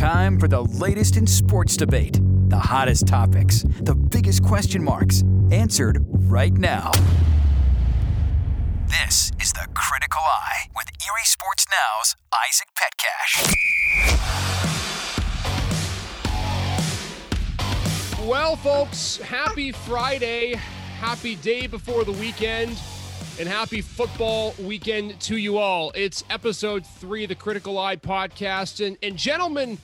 time for the latest in sports debate, the hottest topics, the biggest question marks, answered right now. This is the Critical Eye with Erie Sports Now's Isaac Petkac. Well, folks, happy Friday. Happy day before the weekend. And happy football weekend to you all. It's episode three of the Critical Eye podcast. And, and gentlemen,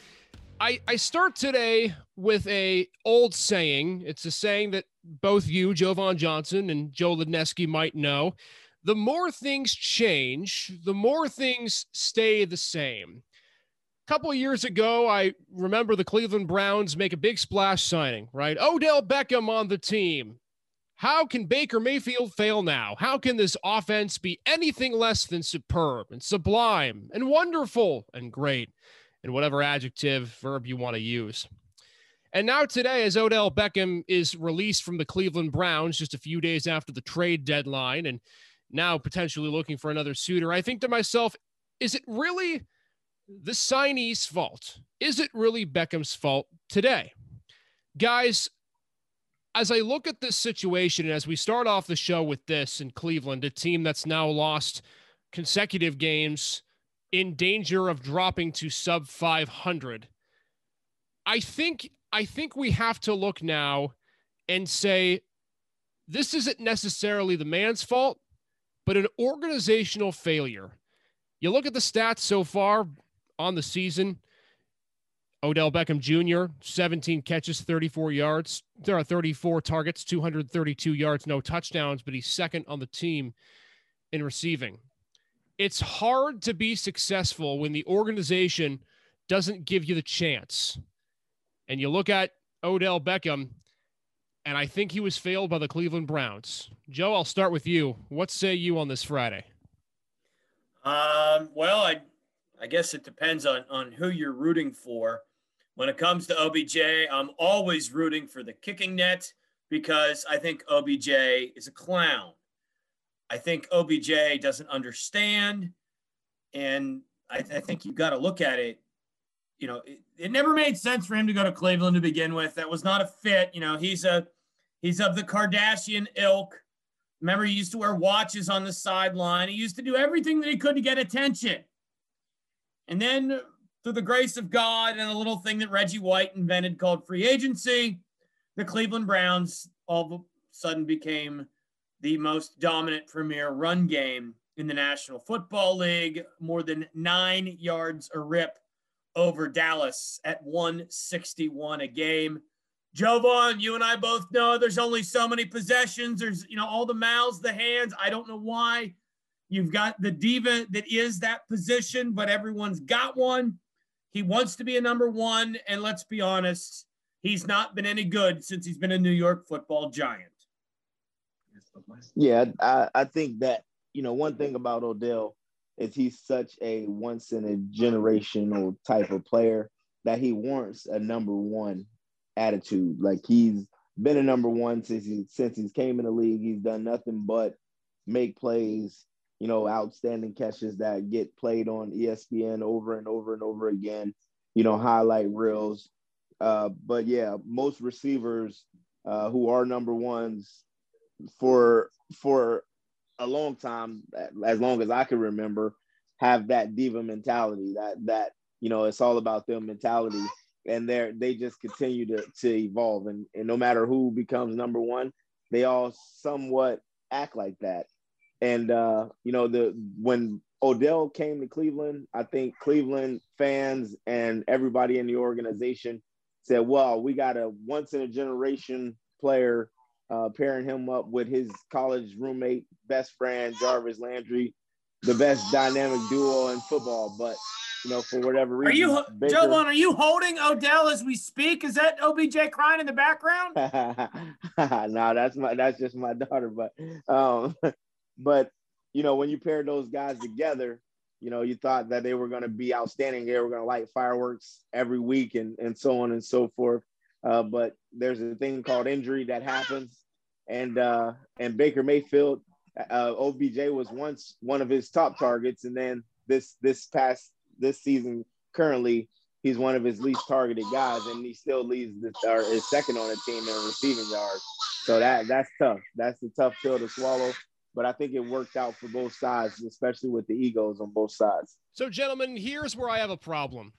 I, I start today with a old saying. It's a saying that both you, Jovon Johnson, and Joe Lodanosky might know. The more things change, the more things stay the same. A couple years ago, I remember the Cleveland Browns make a big splash signing, right? Odell Beckham on the team. How can Baker Mayfield fail now? How can this offense be anything less than superb and sublime and wonderful and great and whatever adjective, verb you want to use? And now, today, as Odell Beckham is released from the Cleveland Browns just a few days after the trade deadline and now potentially looking for another suitor, I think to myself, is it really the signee's fault? Is it really Beckham's fault today? Guys, as I look at this situation, and as we start off the show with this in Cleveland, a team that's now lost consecutive games in danger of dropping to sub 500, I think I think we have to look now and say this isn't necessarily the man's fault, but an organizational failure. You look at the stats so far on the season. Odell Beckham Jr., 17 catches, 34 yards. There are 34 targets, 232 yards, no touchdowns, but he's second on the team in receiving. It's hard to be successful when the organization doesn't give you the chance. And you look at Odell Beckham, and I think he was failed by the Cleveland Browns. Joe, I'll start with you. What say you on this Friday? Um, well, I I guess it depends on on who you're rooting for. When it comes to OBJ, I'm always rooting for the kicking net because I think OBJ is a clown. I think OBJ doesn't understand, and I, I think you've got to look at it. You know, it, it never made sense for him to go to Cleveland to begin with. That was not a fit. You know, he's a he's of the Kardashian ilk. Remember, he used to wear watches on the sideline. He used to do everything that he could to get attention. And then, through the grace of God and a little thing that Reggie White invented called free agency, the Cleveland Browns all of a sudden became the most dominant premier run game in the National Football League, more than nine yards a rip over Dallas at 161 a game. Jovon, you and I both know there's only so many possessions. There's, you know, all the mouths, the hands. I don't know why. You've got the diva that is that position, but everyone's got one. He wants to be a number one. And let's be honest, he's not been any good since he's been a New York football giant. Yeah, I, I think that, you know, one thing about Odell is he's such a once in a generational type of player that he warrants a number one attitude. Like he's been a number one since he since he's came in the league. He's done nothing but make plays, you know, outstanding catches that get played on ESPN over and over and over again, you know, highlight reels. Uh, but yeah, most receivers uh, who are number ones for for a long time, as long as I can remember, have that diva mentality. That that you know, it's all about them mentality, and they're they just continue to to evolve. And and no matter who becomes number one, they all somewhat act like that. And uh, you know, the when Odell came to Cleveland, I think Cleveland fans and everybody in the organization said, "Well, we got a once in a generation player." Uh, pairing him up with his college roommate, best friend Jarvis Landry, the best dynamic duo in football. But you know, for whatever reason, Are you, Baker- Jovon, are you holding Odell as we speak? Is that OBJ crying in the background? no, that's my that's just my daughter. But um, but you know, when you pair those guys together, you know, you thought that they were going to be outstanding. They were going to light fireworks every week and and so on and so forth. Uh, but there's a thing called injury that happens, and uh, and Baker Mayfield, uh, OBJ was once one of his top targets, and then this this past this season currently he's one of his least targeted guys, and he still leads the or is second on the team in receiving yards. So that that's tough. That's a tough pill to swallow. But I think it worked out for both sides, especially with the egos on both sides. So, gentlemen, here's where I have a problem.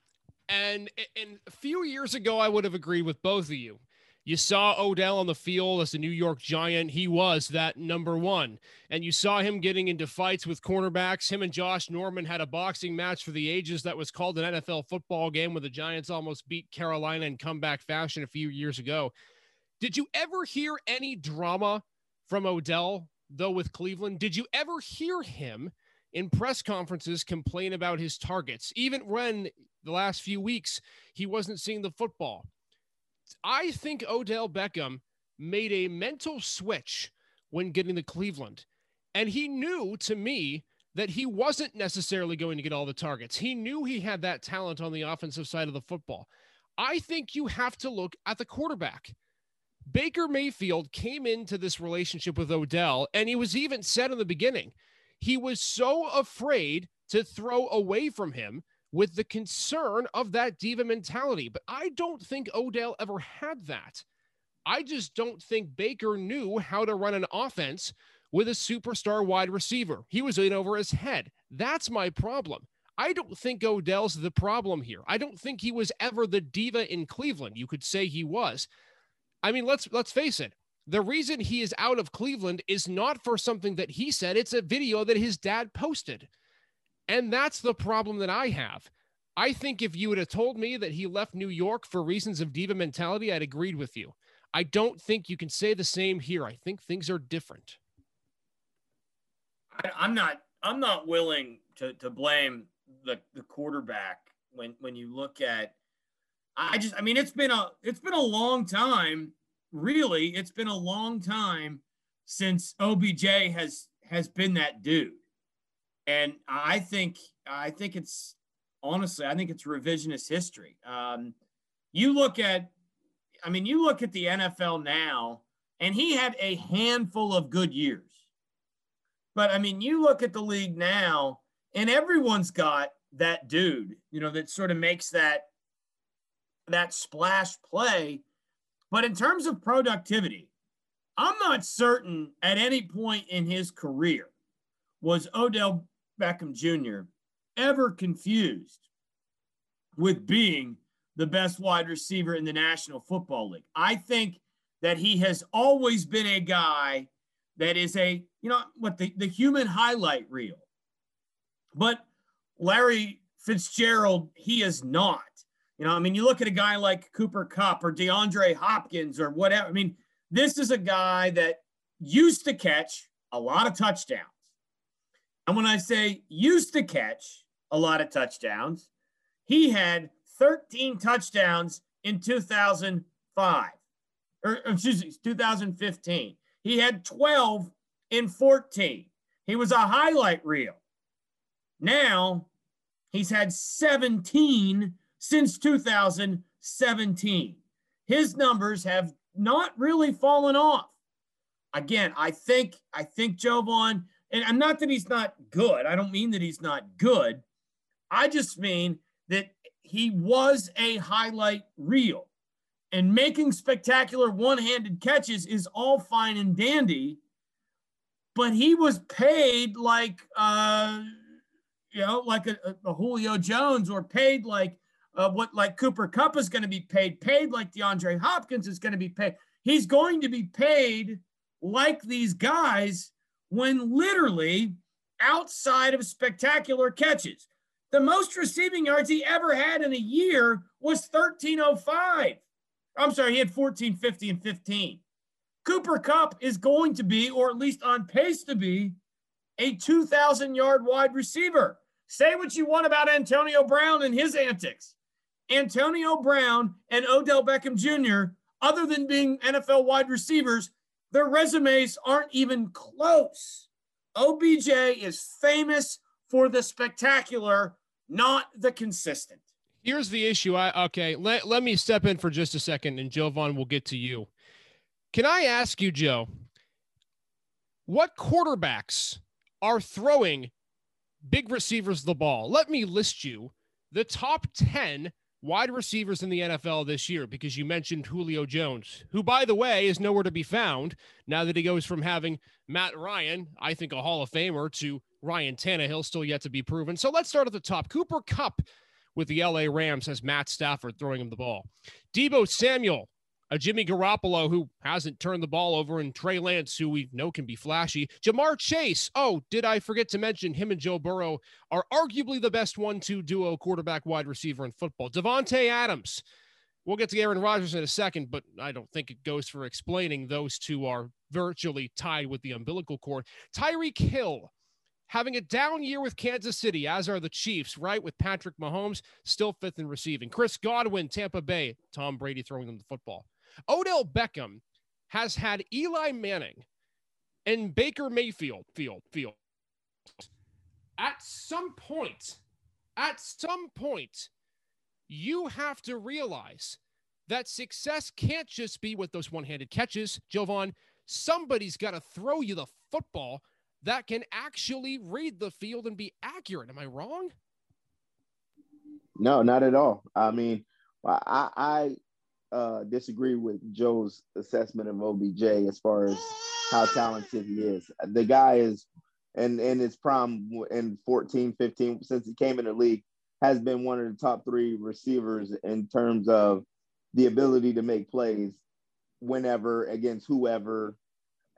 And, and a few years ago, I would have agreed with both of you. You saw Odell on the field as a New York Giant. He was that number one. And you saw him getting into fights with cornerbacks. Him and Josh Norman had a boxing match for the ages that was called an NFL football game where the Giants almost beat Carolina in comeback fashion a few years ago. Did you ever hear any drama from Odell, though, with Cleveland? Did you ever hear him in press conferences complain about his targets, even when the last few weeks he wasn't seeing the football? I think Odell Beckham made a mental switch when getting to Cleveland. And he knew to me that he wasn't necessarily going to get all the targets. He knew he had that talent on the offensive side of the football. I think you have to look at the quarterback. Baker Mayfield came into this relationship with Odell, and he was even said in the beginning, he was so afraid to throw away from him with the concern of that diva mentality. But I don't think Odell ever had that. I just don't think Baker knew how to run an offense with a superstar wide receiver. He was in over his head. That's my problem. I don't think Odell's the problem here. I don't think he was ever the diva in Cleveland. You could say he was. I mean, let's let's face it. The reason he is out of Cleveland is not for something that he said. It's a video that his dad posted. And that's the problem that I have. I think if you would have told me that he left New York for reasons of diva mentality, I'd agreed with you. I don't think you can say the same here. I think things are different. I, am not. I'm not willing to to blame the the quarterback when when you look at. I just. I mean, it's been a it's been a long time. Really, it's been a long time since OBJ has has been that dude. And I think I think it's honestly I think it's revisionist history. Um, you look at, I mean, you look at the NFL now, and he had a handful of good years. But I mean, you look at the league now, and everyone's got that dude, you know, that sort of makes that that splash play. But in terms of productivity, I'm not certain at any point in his career was Odell Beckham Jr. ever confused with being the best wide receiver in the National Football League. I think that he has always been a guy that is a, you know, what the, the human highlight reel. But Larry Fitzgerald, he is not. You know, I mean, you look at a guy like Cooper Kupp or DeAndre Hopkins or whatever. I mean, this is a guy that used to catch a lot of touchdowns. And when I say used to catch a lot of touchdowns, he had 13 touchdowns in 2005, or excuse me, 2015. He had 12 in 14. He was a highlight reel. Now he's had 17 since 2017. His numbers have not really fallen off. Again, I think I think Jovon and I'm not that he's not good. I don't mean that he's not good. I just mean that he was a highlight reel. And making spectacular one handed catches is all fine and dandy, but he was paid like, uh, you know, like a, a Julio Jones or paid like uh, what like Cooper Kupp is going to be paid, paid like DeAndre Hopkins is going to be paid. He's going to be paid like these guys when literally outside of spectacular catches. The most receiving yards he ever had in a year was 1305. I'm sorry, he had 1450 and 15. Cooper Kupp is going to be, or at least on pace to be, a 2,000 yard wide receiver. Say what you want about Antonio Brown and his antics. Antonio Brown and Odell Beckham Jr., other than being NFL wide receivers, their resumes aren't even close. OBJ is famous for the spectacular, not the consistent. Here's the issue. I okay, let, let me step in for just a second and Joe Jovon will get to you. Can I ask you, Joe, what quarterbacks are throwing big receivers the ball? Let me list you the top 10 wide receivers in the NFL this year because you mentioned Julio Jones, who, by the way, is nowhere to be found now that he goes from having Matt Ryan, I think a Hall of Famer, to Ryan Tannehill, still yet to be proven. So let's start at the top. Cooper Kupp with the LA Rams has Matt Stafford throwing him the ball. Deebo Samuel a Jimmy Garoppolo who hasn't turned the ball over, and Trey Lance, who we know can be flashy. Ja'Marr Chase. Oh, did I forget to mention him and Joe Burrow are arguably the best one-two duo quarterback wide receiver in football. Davante Adams. We'll get to Aaron Rodgers in a second, but I don't think it goes for explaining those two are virtually tied with the umbilical cord. Tyreek Hill having a down year with Kansas City, as are the Chiefs, right? With Patrick Mahomes still fifth in receiving. Chris Godwin, Tampa Bay, Tom Brady throwing them the football. Odell Beckham has had Eli Manning and Baker Mayfield field field. At some point, at some point, you have to realize that success can't just be with those one-handed catches, Jovon. Somebody's got to throw you the football that can actually read the field and be accurate. Am I wrong? No, not at all. I mean, I, I uh, disagree with Joe's assessment of OBJ as far as how talented he is. The guy is, and in his prime in 14, 15, since he came in the league, has been one of the top three receivers in terms of the ability to make plays whenever against whoever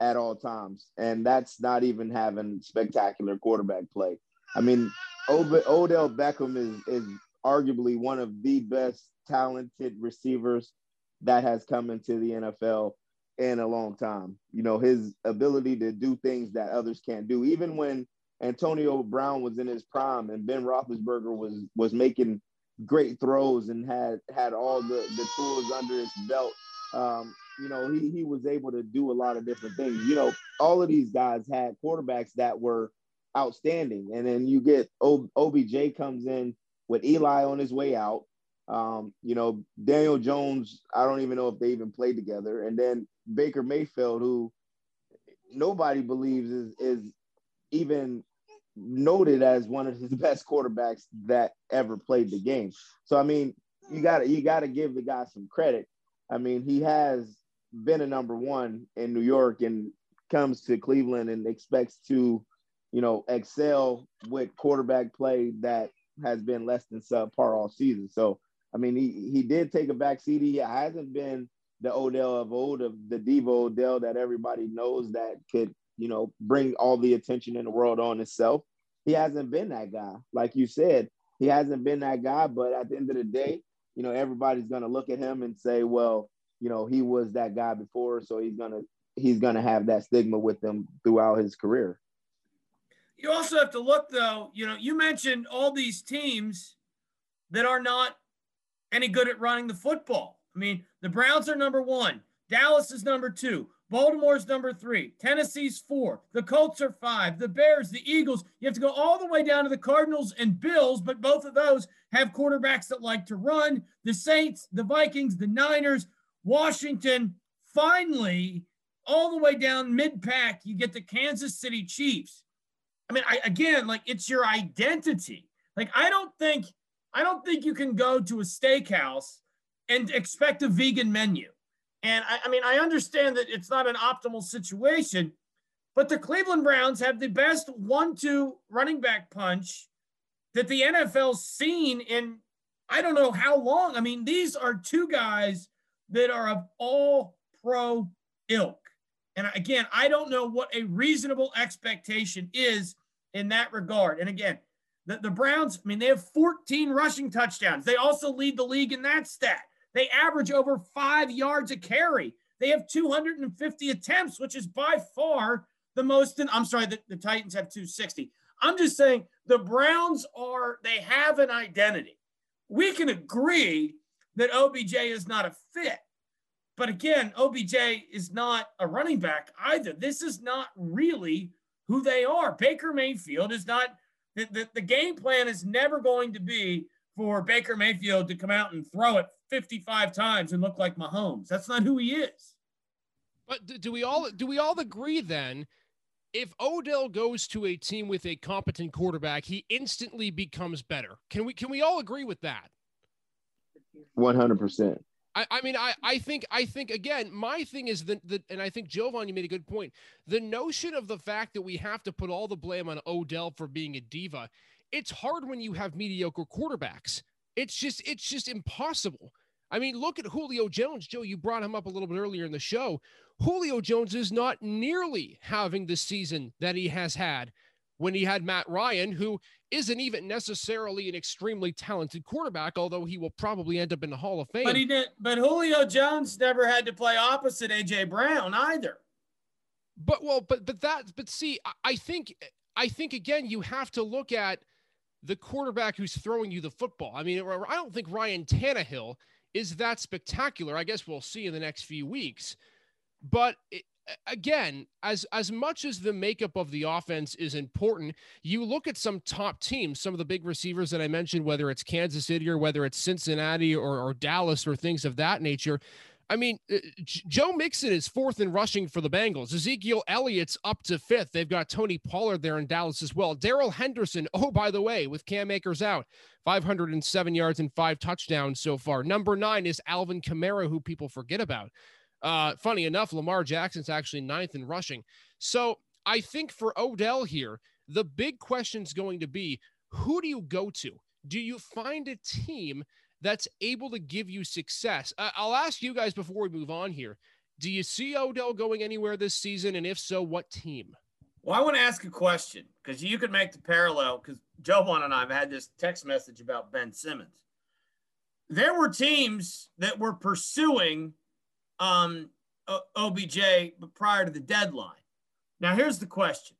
at all times. And that's not even having spectacular quarterback play. I mean, Odell Beckham is, is arguably one of the best talented receivers that has come into the NFL in a long time. You know, his ability to do things that others can't do. Even when Antonio Brown was in his prime and Ben Roethlisberger was was making great throws and had had all the, the tools under his belt. Um, you know, he he was able to do a lot of different things. You know, all of these guys had quarterbacks that were outstanding, and then you get o, OBJ comes in with Eli on his way out. Um, you know, Daniel Jones, I don't even know if they even played together. And then Baker Mayfield, who nobody believes is is even noted as one of his best quarterbacks that ever played the game. So I mean, you got to you got to give the guy some credit. I mean, he has been a number one in New York and comes to Cleveland and expects to, you know, excel with quarterback play that has been less than subpar all season. So I mean, he he did take a back seat. He hasn't been the Odell of old, of the Devo Odell that everybody knows that could, you know, bring all the attention in the world on himself. He hasn't been that guy. Like you said, he hasn't been that guy. But at the end of the day, you know, everybody's gonna look at him and say, well, you know, he was that guy before, so he's gonna he's gonna have that stigma with him throughout his career. You also have to look though, you know, you mentioned all these teams that are not any good at running the football. I mean, the Browns are number one, Dallas is number two, Baltimore's number three, Tennessee's four, the Colts are five, the Bears, the Eagles. You have to go all the way down to the Cardinals and Bills, but both of those have quarterbacks that like to run. The Saints, the Vikings, the Niners, Washington. Finally, all the way down mid pack, you get the Kansas City Chiefs. I mean, I, again, like it's your identity. Like, I don't think I don't think you can go to a steakhouse and expect a vegan menu. And I, I, mean, I understand that it's not an optimal situation, but the Cleveland Browns have the best one two running back punch that the NFL's seen in I don't know how long. I mean, these are two guys that are of all pro ilk. And again, I don't know what a reasonable expectation is in that regard. And again, the, the Browns, I mean, they have 14 rushing touchdowns. They also lead the league in that stat. They average over five yards a carry. They have 250 attempts, which is by far the most. In, I'm sorry, the, the Titans have 260. I'm just saying the Browns are, they have an identity. We can agree that OBJ is not a fit. But again, OBJ is not a running back either. This is not really who they are. Baker Mayfield is not the, the, the game plan is never going to be for Baker Mayfield to come out and throw it 55 times and look like Mahomes. That's not who he is. But do we all do we all agree then if Odell goes to a team with a competent quarterback, he instantly becomes better. Can we can we all agree with that? One hundred percent. I, I mean, I, I think, I think again, my thing is that, that, and I think you made a good point. The notion of the fact that we have to put all the blame on Odell for being a diva, it's hard when you have mediocre quarterbacks. It's just, it's just impossible. I mean, look at Julio Jones. Joe, you brought him up a little bit earlier in the show. Julio Jones is not nearly having the season that he has had when he had Matt Ryan, who isn't even necessarily an extremely talented quarterback, although he will probably end up in the Hall of Fame. But he did. But Julio Jones never had to play opposite AJ Brown either. But well, but but that but see, I think I think again you have to look at the quarterback who's throwing you the football. I mean, I don't think Ryan Tannehill is that spectacular. I guess we'll see in the next few weeks. But again, as as much as the makeup of the offense is important, you look at some top teams, some of the big receivers that I mentioned, whether it's Kansas City or whether it's Cincinnati or, or Dallas or things of that nature. I mean, uh, Joe Mixon is fourth in rushing for the Bengals. Ezekiel Elliott's up to fifth. They've got Tony Pollard there in Dallas as well. Darrell Henderson, oh, by the way, with Cam Akers out, 507 yards and five touchdowns so far. Number nine is Alvin Kamara, who people forget about. Uh, funny enough, Lamar Jackson's actually ninth in rushing. So I think for Odell here, the big question is going to be who do you go to? Do you find a team that's able to give you success? Uh, I'll ask you guys before we move on here. Do you see Odell going anywhere this season? And if so, what team? Well, I want to ask a question because you could make the parallel because Jovon and I have had this text message about Ben Simmons. There were teams that were pursuing um, OBJ prior to the deadline. Now, here's the question.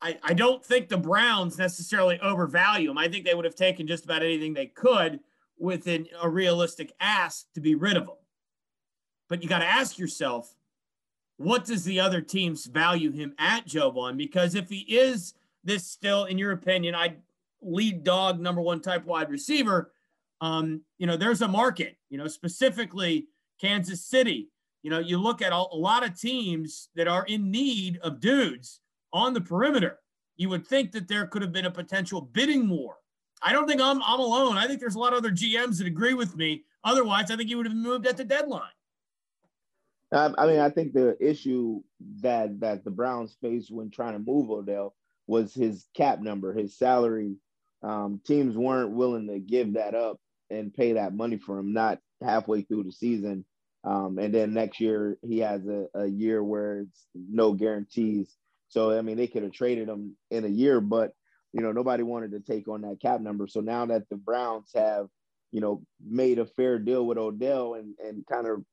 I, I don't think the Browns necessarily overvalue him. I think they would have taken just about anything they could within a realistic ask to be rid of him. But you got to ask yourself, what does the other teams value him at, Jovon? Because if he is this still, in your opinion, I lead dog number one type wide receiver, um, you know, there's a market, you know, specifically Kansas City. You know, you look at a, a lot of teams that are in need of dudes on the perimeter. You would think that there could have been a potential bidding war. I don't think I'm, I'm alone. I think there's a lot of other GMs that agree with me. Otherwise, I think he would have moved at the deadline. I mean, I think the issue that that the Browns faced when trying to move Odell was his cap number, his salary. Um, teams weren't willing to give that up and pay that money for him. Not halfway through the season. Um, and then next year he has a, a year where it's no guarantees. So I mean they could have traded him in a year, but you know nobody wanted to take on that cap number. So now that the Browns have you know made a fair deal with Odell and and kind of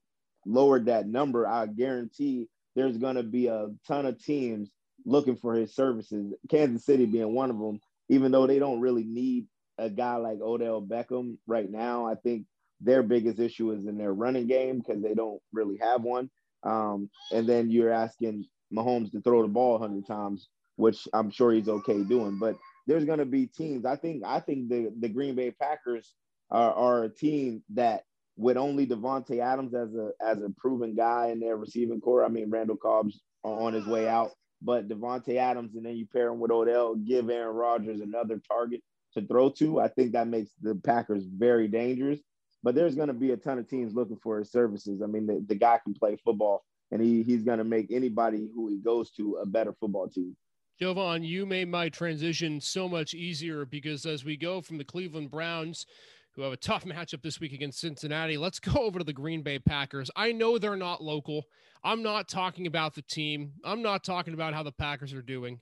lowered that number, I guarantee there's going to be a ton of teams looking for his services. Kansas City being one of them, even though they don't really need a guy like Odell Beckham right now. I think their biggest issue is in their running game because they don't really have one. Um, and then you're asking Mahomes to throw the ball 100 times, which I'm sure he's okay doing. But there's going to be teams. I think I think the the Green Bay Packers are, are a team that with only Davante Adams as a as a proven guy in their receiving corps. I mean, Randall Cobb's on his way out, but Davante Adams, and then you pair him with Odell, give Aaron Rodgers another target to throw to. I think that makes the Packers very dangerous but there's going to be a ton of teams looking for his services. I mean, the, the guy can play football, and he, he's going to make anybody who he goes to a better football team. Jovon, you made my transition so much easier because as we go from the Cleveland Browns, who have a tough matchup this week against Cincinnati, let's go over to the Green Bay Packers. I know they're not local. I'm not talking about the team, I'm not talking about how the Packers are doing.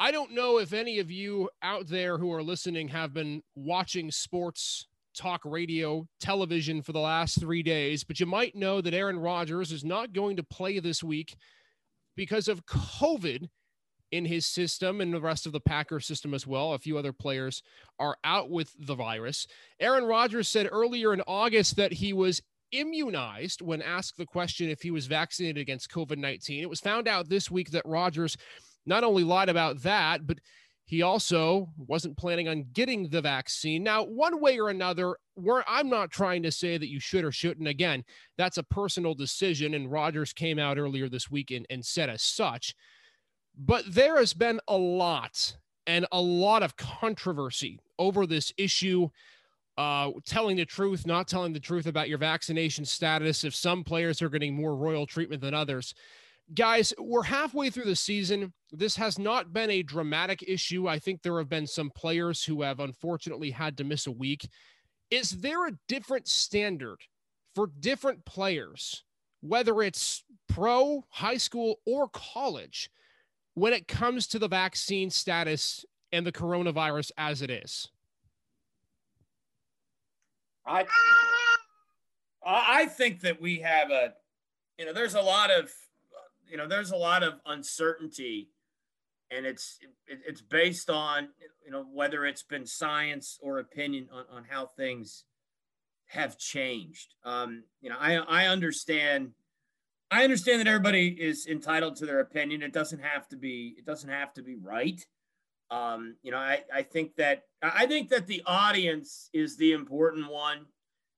I don't know if any of you out there who are listening have been watching sports talk radio, television for the last three days, but you might know that Aaron Rodgers is not going to play this week because of COVID in his system and the rest of the Packer system as well. A few other players are out with the virus. Aaron Rodgers said earlier in August that he was immunized when asked the question if he was vaccinated against COVID 19. It was found out this week that Rodgers not only lied about that, but he also wasn't planning on getting the vaccine. Now, one way or another, I'm not trying to say that you should or shouldn't. Again, that's a personal decision. And Rodgers came out earlier this week and, and said as such. But there has been a lot and a lot of controversy over this issue uh, telling the truth, not telling the truth about your vaccination status, if some players are getting more royal treatment than others. Guys, we're halfway through the season. This has not been a dramatic issue. I think there have been some players who have unfortunately had to miss a week. Is there a different standard for different players, whether it's pro, high school, or college, when it comes to the vaccine status and the coronavirus as it is? I I think that we have a you know there's a lot of you know there's a lot of uncertainty and it's it, it's based on you know whether it's been science or opinion on, on how things have changed. Um you know i i understand i understand that everybody is entitled to their opinion. It doesn't have to be it doesn't have to be right. Um, you know, I, I think that I think that the audience is the important one.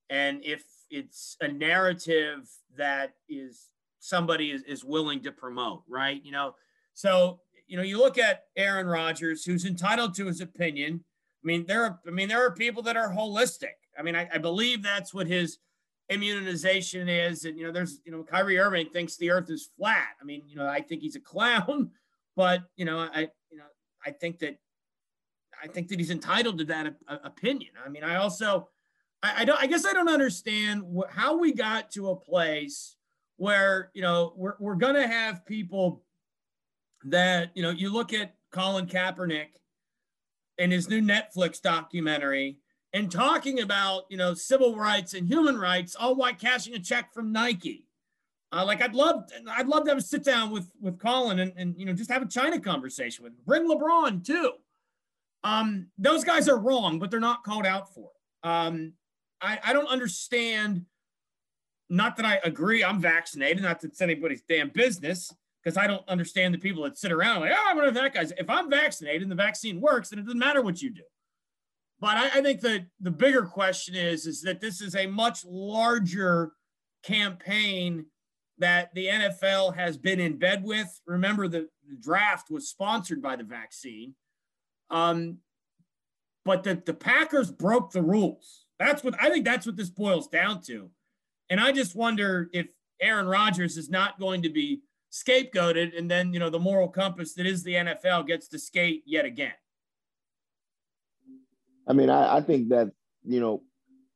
And if it's a narrative that is somebody is, is willing to promote, right? You know, so you know, you look at Aaron Rodgers, who's entitled to his opinion. I mean, there are I mean, there are people that are holistic. I mean, I, I believe that's what his immunization is. And you know, there's you know, Kyrie Irving thinks the earth is flat. I mean, you know, I think he's a clown, but you know, I you know, I think that I think that he's entitled to that uh, opinion. I mean, I also I, I, don't I guess I don't understand wh- how we got to a place where you know we're we're gonna have people that you know you look at Colin Kaepernick and his new Netflix documentary and talking about you know civil rights and human rights all while cashing a check from Nike. Uh, like I'd love, I'd love to have a sit down with with Colin and, and you know just have a China conversation with him. Bring LeBron too. Um, those guys are wrong, but they're not called out for it. Um, I, I don't understand. Not that I agree, I'm vaccinated. Not that it's anybody's damn business, because I don't understand the people that sit around like, oh, I'm gonna that guys. If I'm vaccinated and the vaccine works, then it doesn't matter what you do. But I, I think that the bigger question is, is that this is a much larger campaign that the NFL has been in bed with. Remember, the, the draft was sponsored by the vaccine. Um, but the Packers broke the rules. That's what I think that's what this boils down to. And I just wonder if Aaron Rodgers is not going to be scapegoated and then, you know, the moral compass that is the NFL gets to skate yet again. I mean, I, I think that, you know,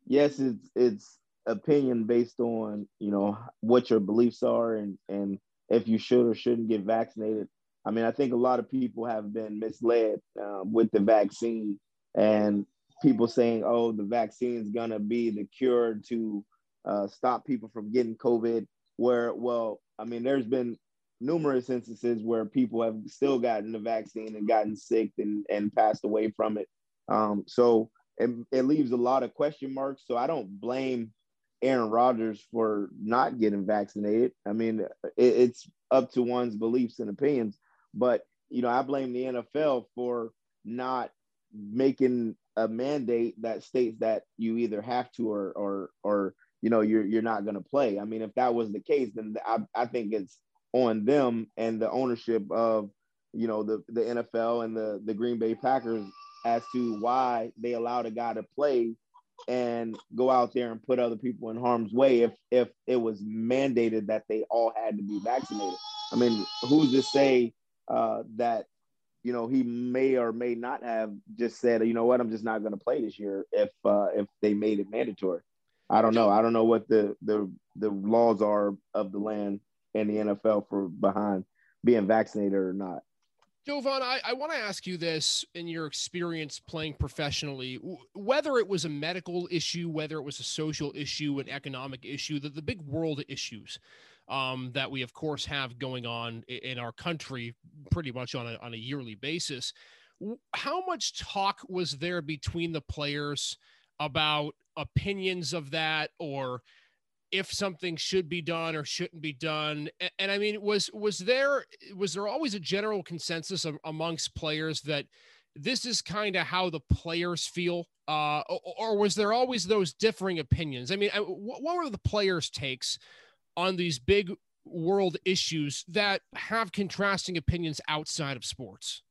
yes, it's it's opinion based on you know what your beliefs are and and if you should or shouldn't get vaccinated. I mean, I think a lot of people have been misled uh, with the vaccine and people saying, "Oh, the vaccine is gonna be the cure to uh, stop people from getting COVID." Where, well, I mean, there's been numerous instances where people have still gotten the vaccine and gotten sick and and passed away from it. Um, so it, it leaves a lot of question marks. So I don't blame Aaron Rodgers for not getting vaccinated. I mean, it, it's up to one's beliefs and opinions. But you know, I blame the NFL for not making a mandate that states that you either have to or or or you know you're you're not going to play. I mean, if that was the case, then I, I think it's on them and the ownership of you know the the NFL and the the Green Bay Packers as to why they allowed a guy to play and go out there and put other people in harm's way if if it was mandated that they all had to be vaccinated. I mean, who's to say uh, that you know he may or may not have just said, you know what, I'm just not going to play this year if uh, if they made it mandatory. I don't know. I don't know what the the the laws are of the land and the NFL for behind being vaccinated or not. Jovon, I, I want to ask you this in your experience playing professionally, whether it was a medical issue, whether it was a social issue, an economic issue, the, the big world issues um, that we, of course, have going on in our country pretty much on a, on a yearly basis. How much talk was there between the players about opinions of that or if something should be done or shouldn't be done. And, and, i mean was was there was there always a general consensus of, amongst players that this is kind of how the players feel? Uh, or, or, was there always those differing opinions? I mean what, what were the players takes on these big world issues that have contrasting opinions outside of sports?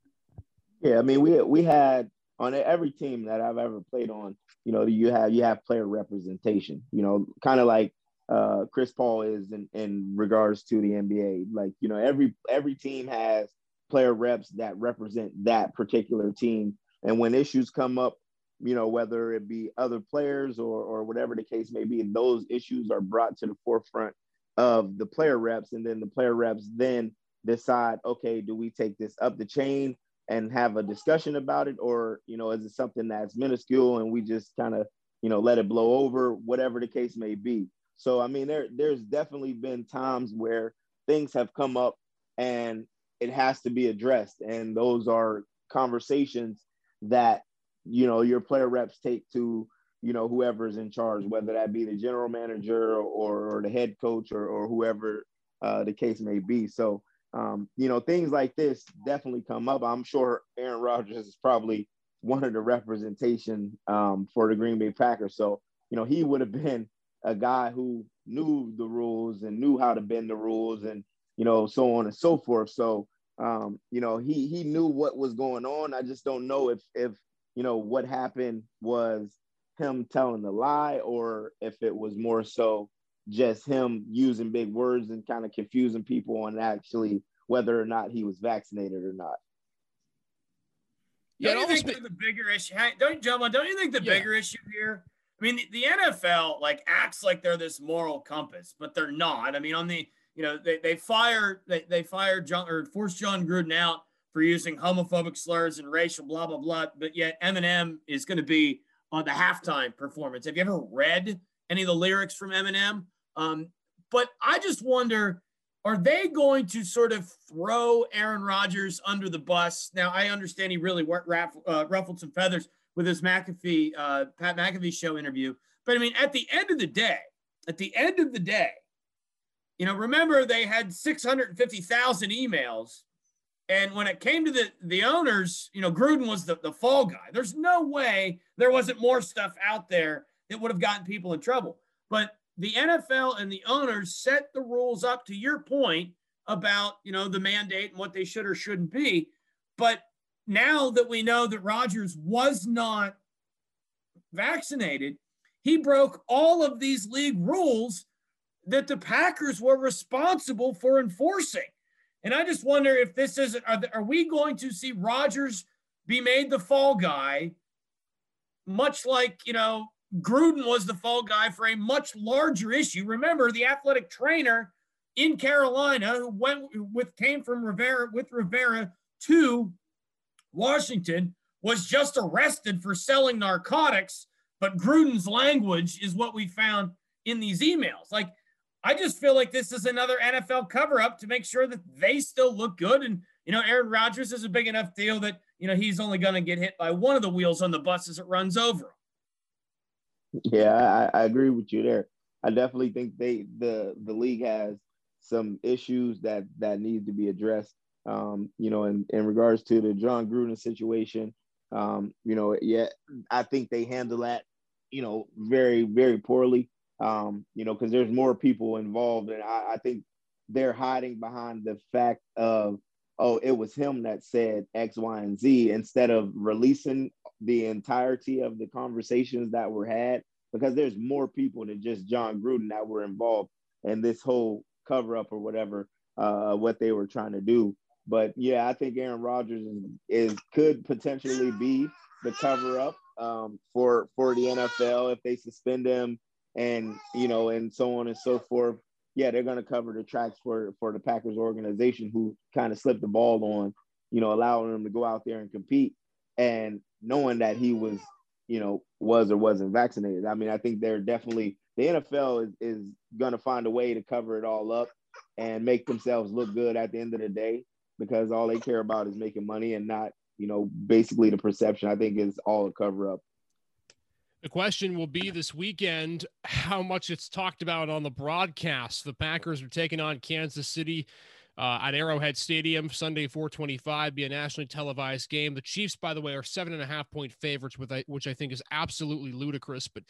Yeah i mean we we had on every team that i've ever played on you know, you have you have player representation. You know, kind of like uh, Chris Paul is in, in regards to the NBA. Like, you know, every every team has player reps that represent that particular team. And when issues come up, you know, whether it be other players or or whatever the case may be, those issues are brought to the forefront of the player reps, and then the player reps then decide, okay, do we take this up the chain and have a discussion about it, or you know, is it something that's minuscule and we just kind of you know let it blow over, whatever the case may be. So I mean, there there's definitely been times where things have come up and it has to be addressed, and those are conversations that you know your player reps take to you know whoever's in charge, whether that be the general manager or, or the head coach or, or whoever uh, the case may be. So um, you know things like this definitely come up. I'm sure Aaron Rodgers is probably one of the representation um, for the Green Bay Packers. So you know he would have been a guy who knew the rules and knew how to bend the rules and you know so on and so forth. So um, you know he he knew what was going on. I just don't know if if you know what happened was him telling the lie or if it was more so just him using big words and kind of confusing people on actually whether or not he was vaccinated or not. Yeah, don't you think the bigger issue? Don't you, John, don't you think the yeah. bigger issue here? I mean, the, the, NFL like acts like they're this moral compass, but they're not. I mean, on the you know they they fire they they fired John or forced Jon Gruden out for using homophobic slurs and racial blah blah blah. But yet Eminem is going to be on the halftime performance. Have you ever read any of the lyrics from Eminem? Um, but I just wonder, are they going to sort of throw Aaron Rodgers under the bus? Now I understand he really uh, ruffled some feathers with his McAfee uh, Pat McAfee show interview, but I mean, at the end of the day, at the end of the day, you know, remember they had 650,000 emails and when it came to the the owners, you know, Gruden was the, the fall guy. There's no way there wasn't more stuff out there that would have gotten people in trouble. But the NFL and the owners set the rules up to your point about, you know, the mandate and what they should or shouldn't be. But now that we know that Rodgers was not vaccinated, he broke all of these league rules that the Packers were responsible for enforcing. And I just wonder if this is are, are we going to see Rodgers be made the fall guy, much like you know Gruden was the fall guy for a much larger issue. Remember the athletic trainer in Carolina who went with came from Rivera with Rivera to Washington was just arrested for selling narcotics, but Gruden's language is what we found in these emails. Like I just feel like this is another NFL cover up to make sure that they still look good. And, you know, Aaron Rodgers is a big enough deal that, you know, he's only going to get hit by one of the wheels on the bus as it runs over him. Yeah, I, I agree with you there. I definitely think they the the league has some issues that that need to be addressed. Um, you know, in, in regards to the Jon Gruden situation, um, you know, yeah, I think they handle that, you know, very, very poorly um, you know, because there's more people involved, and I, I think they're hiding behind the fact of oh, it was him that said X, Y, and Z instead of releasing the entirety of the conversations that were had because there's more people than just Jon Gruden that were involved in this whole cover up or whatever, uh, what they were trying to do. But yeah, I think Aaron Rodgers is, is could potentially be the cover up um, for for the NFL if they suspend him and you know, and so on and so forth. Yeah, they're going to cover the tracks for for the Packers organization, who kind of slipped the ball on, you know, allowing them to go out there and compete, and knowing that he was, you know, was or wasn't vaccinated. I mean, I think they're definitely the NFL is is going to find a way to cover it all up and make themselves look good at the end of the day because all they care about is making money and not, you know, basically the perception. I think is all a cover up. The question will be this weekend how much it's talked about on the broadcast. The Packers are taking on Kansas City uh, at Arrowhead Stadium Sunday, 425, be a nationally televised game. The Chiefs, by the way, are seven and a half point favorites, with which I think is absolutely ludicrous, but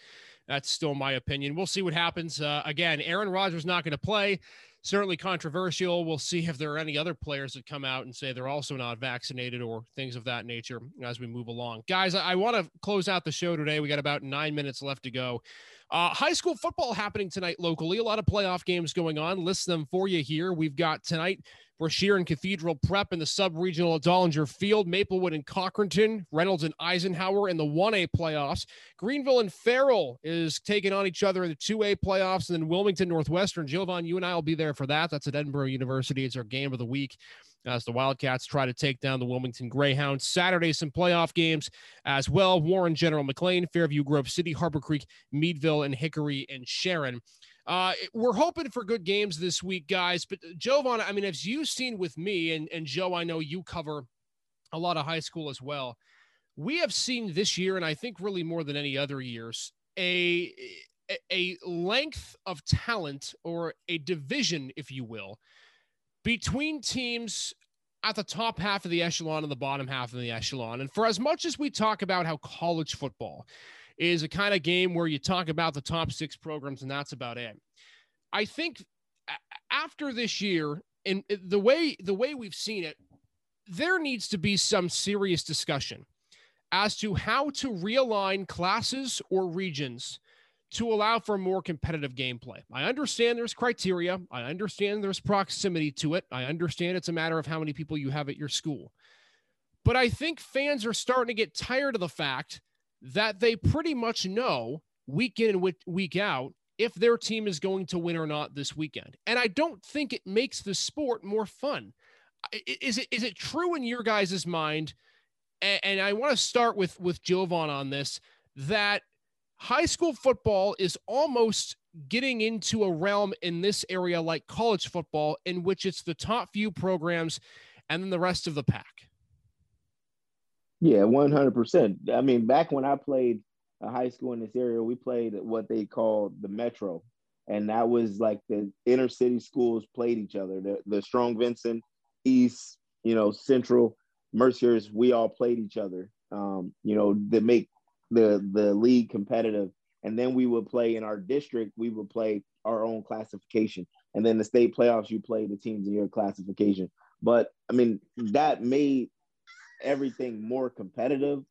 that's still my opinion. We'll see what happens. Uh, again, Aaron Rodgers not going to play. Certainly controversial. We'll see if there are any other players that come out and say they're also not vaccinated or things of that nature as we move along. Guys, I, I want to close out the show today. We got about nine minutes left to go. Uh, high school football happening tonight locally. A lot of playoff games going on. List them for you here. We've got tonight Brashear and Cathedral Prep in the sub-regional at Dollinger Field, Maplewood and Cochranton, Reynolds and Eisenhower in the 1A playoffs. Greenville and Farrell is taking on each other in the 2A playoffs, and then Wilmington Northwestern. Jovon, you and I will be there for that. That's at Edinboro University. It's our game of the week as the Wildcats try to take down the Wilmington Greyhounds. Saturday, some playoff games as well. Warren, General McLane, Fairview, Grove City, Harbor Creek, Meadville, and Hickory and Sharon. Uh, we're hoping for good games this week, guys. But uh, Jovon, I mean, as you've seen with me, and, and Joe, I know you cover a lot of high school as well. We have seen this year, and I think really more than any other years, a a length of talent or a division, if you will, between teams at the top half of the echelon and the bottom half of the echelon. And for as much as we talk about how college football is a kind of game where you talk about the top six programs and that's about it, I think after this year, and the way the way we've seen it, there needs to be some serious discussion as to how to realign classes or regions to allow for more competitive gameplay. I understand there's criteria. I understand there's proximity to it. I understand it's a matter of how many people you have at your school. But I think fans are starting to get tired of the fact that they pretty much know week in and week out if their team is going to win or not this weekend. And I don't think it makes the sport more fun. Is it is it true in your guys' mind? And I want to start with with Jovon on this that high school football is almost getting into a realm in this area like college football, in which it's the top few programs and then the rest of the pack. Yeah, 100%. I mean, back when I played a high school in this area, we played what they called the Metro. And that was like the inner city schools played each other. The, the Strong Vincent, East, you know, Central, Mercers, we all played each other. Um, you know, to make the the league competitive and then we would play in our district we would play our own classification and then the state playoffs you play the teams in your classification but i mean that made everything more competitive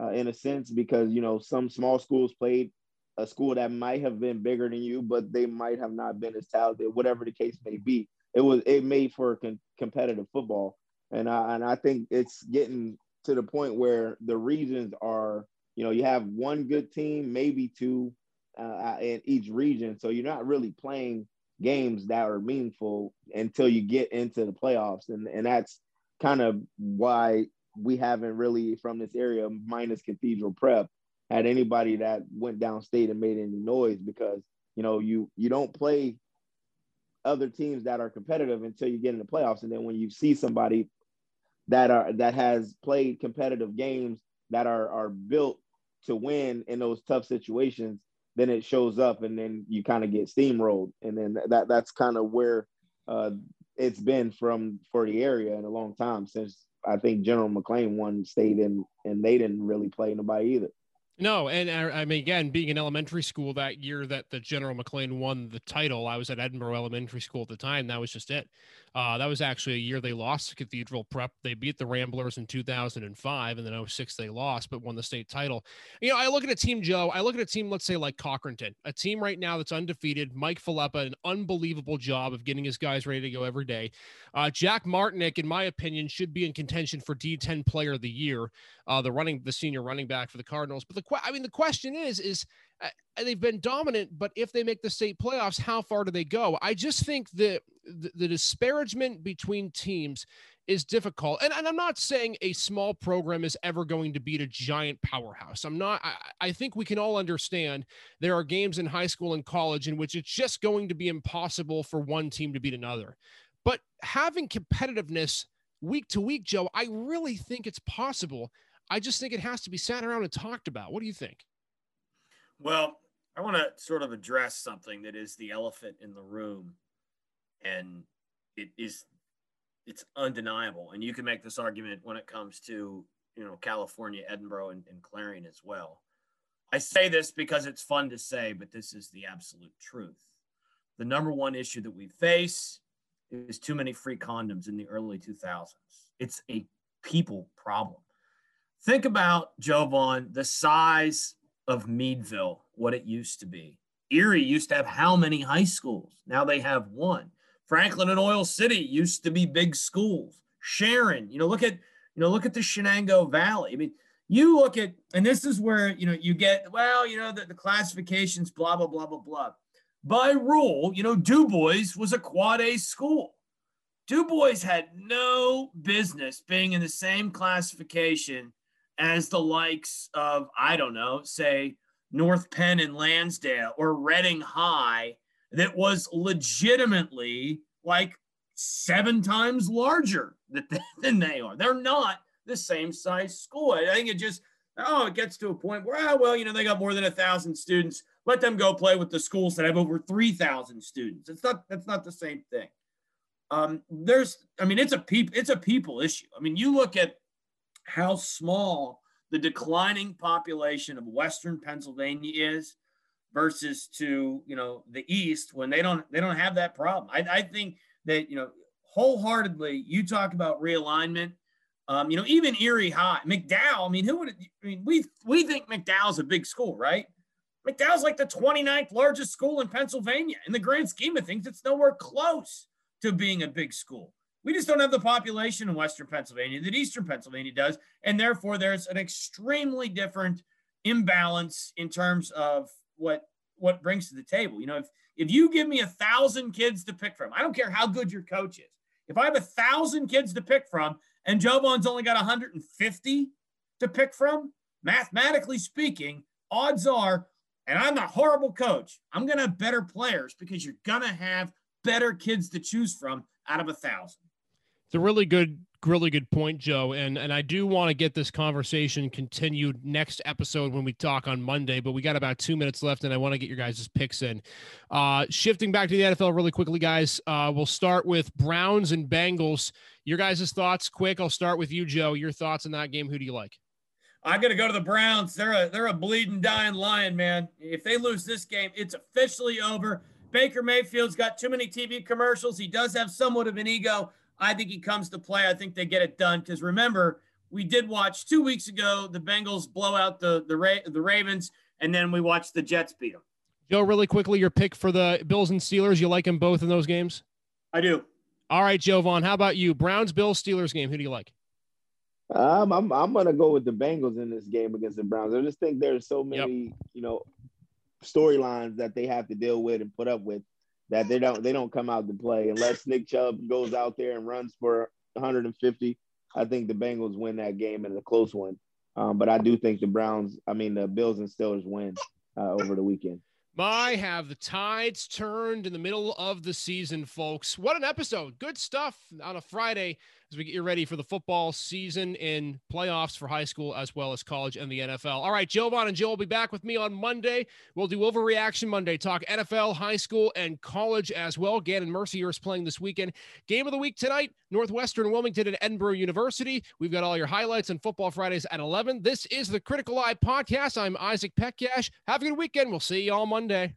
uh, in a sense because you know some small schools played a school that might have been bigger than you but they might have not been as talented whatever the case may be it was it made for con- competitive football and I, and I think it's getting to the point where the regions are you know, you have one good team, maybe two uh, in each region. So you're not really playing games that are meaningful until you get into the playoffs. And, and that's kind of why we haven't really, from this area, minus Cathedral Prep, had anybody that went downstate and made any noise because, you know, you you don't play other teams that are competitive until you get in the playoffs. And then when you see somebody that are that has played competitive games that are are built to win in those tough situations, then it shows up and then you kind of get steamrolled. And then that that's kind of where uh, it's been from for the area in a long time since I think General McLane won state and and they didn't really play nobody either. No, and I mean, again, being in elementary school that year that the General McLane won the title, I was at Edinboro Elementary School at the time. That was just it. Uh, that was actually a year they lost to Cathedral Prep. They beat the Ramblers in 2005, and then 06 they lost, but won the state title. You know, I look at a team, Joe. I look at a team, let's say like Cochranton, a team right now that's undefeated. Mike Filippa, an unbelievable job of getting his guys ready to go every day. Uh, Jack Martinick, in my opinion, should be in contention for D10 Player of the Year, uh, the running, the senior running back for the Cardinals. But the que- I mean, the question is, is uh, they've been dominant, but if they make the state playoffs, how far do they go? I just think that the, the disparagement between teams is difficult. And, and, I'm not saying a small program is ever going to beat a giant powerhouse. I'm not, I, I think we can all understand there are games in high school and college in which it's just going to be impossible for one team to beat another. But having competitiveness week to week, Joe, I really think it's possible. I just think it has to be sat around and talked about. What do you think? Well, I want to sort of address something that is the elephant in the room, and it is it's undeniable. And you can make this argument when it comes to you know California, Edinboro, and, and Clarion as well. I say this because it's fun to say, but this is the absolute truth. the number one issue that we face is too many free condoms in the early 2000s. It's a people problem. Think about, Jovon, the size of Meadville, what it used to be. Erie used to have how many high schools? Now they have one. Franklin and Oil City used to be big schools. Sharon, you know, look at, you know, look at the Shenango Valley. I mean, you look at, and this is where, you know, you get, well, you know, the, the classifications, blah, blah, blah, blah, blah. By rule, you know, Du Bois was a quad A school. Du Bois had no business being in the same classification as the likes of, I don't know, say North Penn and Lansdale or Reading High that was legitimately like seven times larger than they are. They're not the same size school. I think it just, oh, it gets to a point where, oh, well, you know, they got more than a thousand students. Let them go play with the schools that have over 3,000 students. It's not, that's not the same thing. Um, there's, I mean, it's a people, it's a people issue. I mean, you look at how small the declining population of Western Pennsylvania is versus to you know the east when they don't they don't have that problem. I, I think that you know wholeheartedly you talk about realignment. Um, you know even erie high mcdowell i mean who would i mean we we think mcdowell's a big school right? Mcdowell's like the 29th largest school in pennsylvania in the grand scheme of things it's nowhere close to being a big school. We just don't have the population in western pennsylvania that eastern pennsylvania does and therefore there's an extremely different imbalance in terms of what what brings to the table. You know, if if you give me a thousand kids to pick from, I don't care how good your coach is. If I have a thousand kids to pick from and Jovon's only got 150 to pick from, mathematically speaking, odds are, and I'm a horrible coach, I'm gonna have better players because you're gonna have better kids to choose from out of a thousand. It's a really good really good point, Joe. And and I do want to get this conversation continued next episode when we talk on Monday, but we got about two minutes left, and I want to get your guys' picks in. Uh, shifting back to the NFL really quickly, guys. Uh, we'll start with Browns and Bengals. Your guys' thoughts, quick. I'll start with you, Joe. Your thoughts on that game. Who do you like? I'm gonna go to the Browns. They're a they're a bleeding, dying lion, man. If they lose this game, it's officially over. Baker Mayfield's got too many TV commercials. He does have somewhat of an ego. I think he comes to play. I think they get it done because remember, we did watch two weeks ago the Bengals blow out the the Ra- the Ravens, and then we watched the Jets beat them. Joe, really quickly, your pick for the Bills and Steelers. You like them both in those games? I do. All right, Jovon, How about you? Browns, Bills, Steelers game. Who do you like? Um, I'm I'm gonna go with the Bengals in this game against the Browns. I just think there's so many, yep. you know, storylines that they have to deal with and put up with that they don't they don't come out to play unless Nick Chubb goes out there and runs for 150. I think the Bengals win that game in a close one. Um, but I do think the Browns, I mean the Bills and Steelers win uh, over the weekend. My have the tides turned in the middle of the season, folks. What an episode. Good stuff on a Friday as we get you ready for the football season in playoffs for high school as well as college and the NFL. All right, Jovon and Joe will be back with me on Monday. We'll do Overreaction Monday, talk NFL, high school, and college as well. Gannon Mercier is playing this weekend. Game of the week tonight, Northwestern Wilmington and Edinboro University. We've got all your highlights and Football Fridays at 11. This is the Critical Eye Podcast. I'm Isaac Petkac. Have a good weekend. We'll see you all Monday.